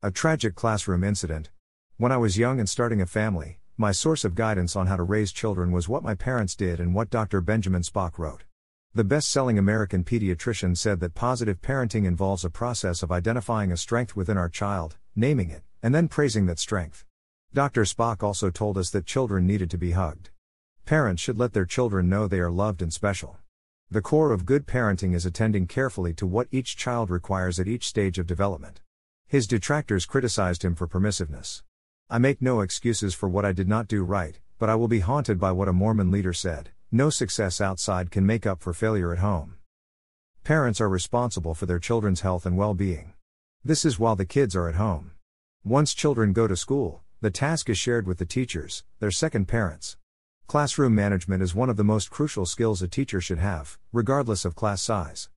A tragic classroom incident. When I was young and starting a family, my source of guidance on how to raise children was what my parents did and what Dr. Benjamin Spock wrote. The best selling American pediatrician said that positive parenting involves a process of identifying a strength within our child, naming it, and then praising that strength. Dr. Spock also told us that children needed to be hugged. Parents should let their children know they are loved and special. The core of good parenting is attending carefully to what each child requires at each stage of development. His detractors criticized him for permissiveness. I make no excuses for what I did not do right, but I will be haunted by what a Mormon leader said no success outside can make up for failure at home. Parents are responsible for their children's health and well being. This is while the kids are at home. Once children go to school, the task is shared with the teachers, their second parents. Classroom management is one of the most crucial skills a teacher should have, regardless of class size.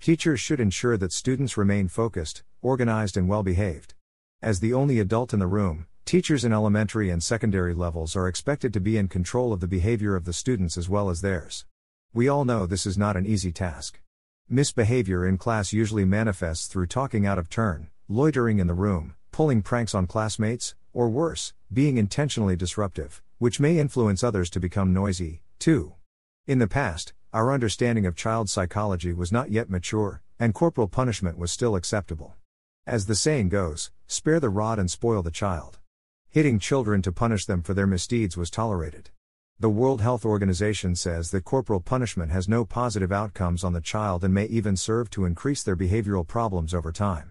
Teachers should ensure that students remain focused, organized, and well behaved. As the only adult in the room, teachers in elementary and secondary levels are expected to be in control of the behavior of the students as well as theirs. We all know this is not an easy task. Misbehavior in class usually manifests through talking out of turn, loitering in the room, pulling pranks on classmates, or worse, being intentionally disruptive, which may influence others to become noisy, too. In the past, our understanding of child psychology was not yet mature, and corporal punishment was still acceptable. As the saying goes, spare the rod and spoil the child. Hitting children to punish them for their misdeeds was tolerated. The World Health Organization says that corporal punishment has no positive outcomes on the child and may even serve to increase their behavioral problems over time.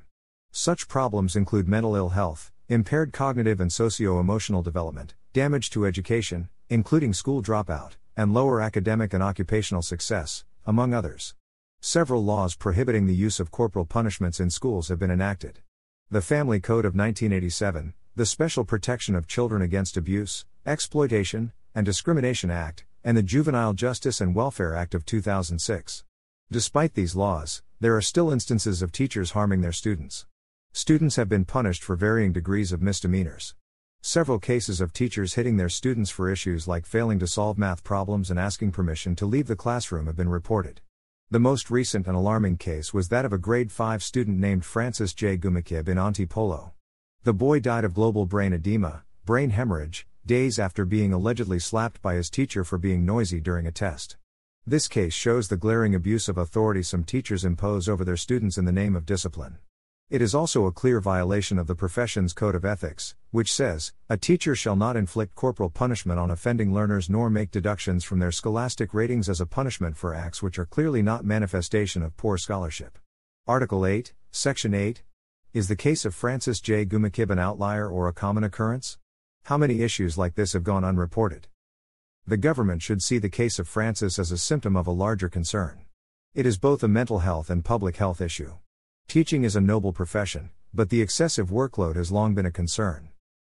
Such problems include mental ill health, impaired cognitive and socio emotional development, damage to education, including school dropout, and lower academic and occupational success, among others. Several laws prohibiting the use of corporal punishments in schools have been enacted. The Family Code of 1987, the Special Protection of Children Against Abuse, Exploitation, and Discrimination Act, and the Juvenile Justice and Welfare Act of 2006. Despite these laws, there are still instances of teachers harming their students. Students have been punished for varying degrees of misdemeanors. Several cases of teachers hitting their students for issues like failing to solve math problems and asking permission to leave the classroom have been reported. The most recent and alarming case was that of a grade 5 student named Francis J. Gumikib in Antipolo. The boy died of global brain edema, brain hemorrhage, days after being allegedly slapped by his teacher for being noisy during a test. This case shows the glaring abuse of authority some teachers impose over their students in the name of discipline. It is also a clear violation of the profession's code of ethics, which says, A teacher shall not inflict corporal punishment on offending learners nor make deductions from their scholastic ratings as a punishment for acts which are clearly not manifestation of poor scholarship. Article 8, Section 8. Is the case of Francis J. Gumikib an outlier or a common occurrence? How many issues like this have gone unreported? The government should see the case of Francis as a symptom of a larger concern. It is both a mental health and public health issue. Teaching is a noble profession, but the excessive workload has long been a concern.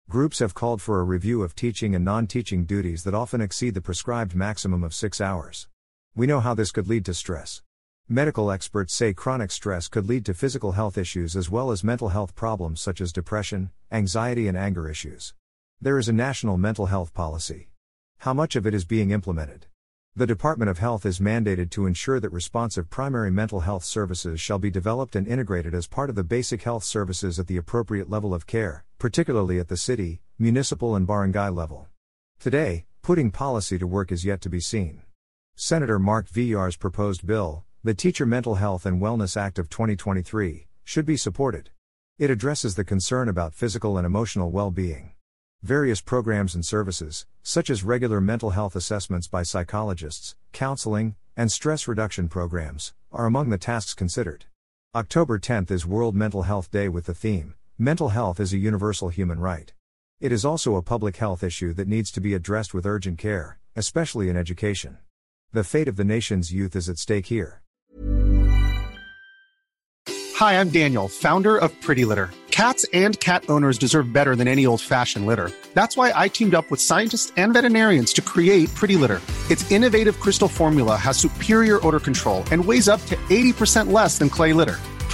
Groups have called for a review of teaching and non teaching duties that often exceed the prescribed maximum of six hours. We know how this could lead to stress. Medical experts say chronic stress could lead to physical health issues as well as mental health problems such as depression, anxiety, and anger issues. There is a national mental health policy. How much of it is being implemented? The Department of Health is mandated to ensure that responsive primary mental health services shall be developed and integrated as part of the basic health services at the appropriate level of care, particularly at the city, municipal, and barangay level. Today, putting policy to work is yet to be seen. Senator Mark Villar's proposed bill, the Teacher Mental Health and Wellness Act of 2023, should be supported. It addresses the concern about physical and emotional well being. Various programs and services, such as regular mental health assessments by psychologists, counseling, and stress reduction programs, are among the tasks considered. October 10th is World Mental Health Day with the theme Mental Health is a Universal Human Right. It is also a public health issue that needs to be addressed with urgent care, especially in education. The fate of the nation's youth is at stake here. Hi, I'm Daniel, founder of Pretty Litter. Cats and cat owners deserve better than any old fashioned litter. That's why I teamed up with scientists and veterinarians to create Pretty Litter. Its innovative crystal formula has superior odor control and weighs up to 80% less than clay litter.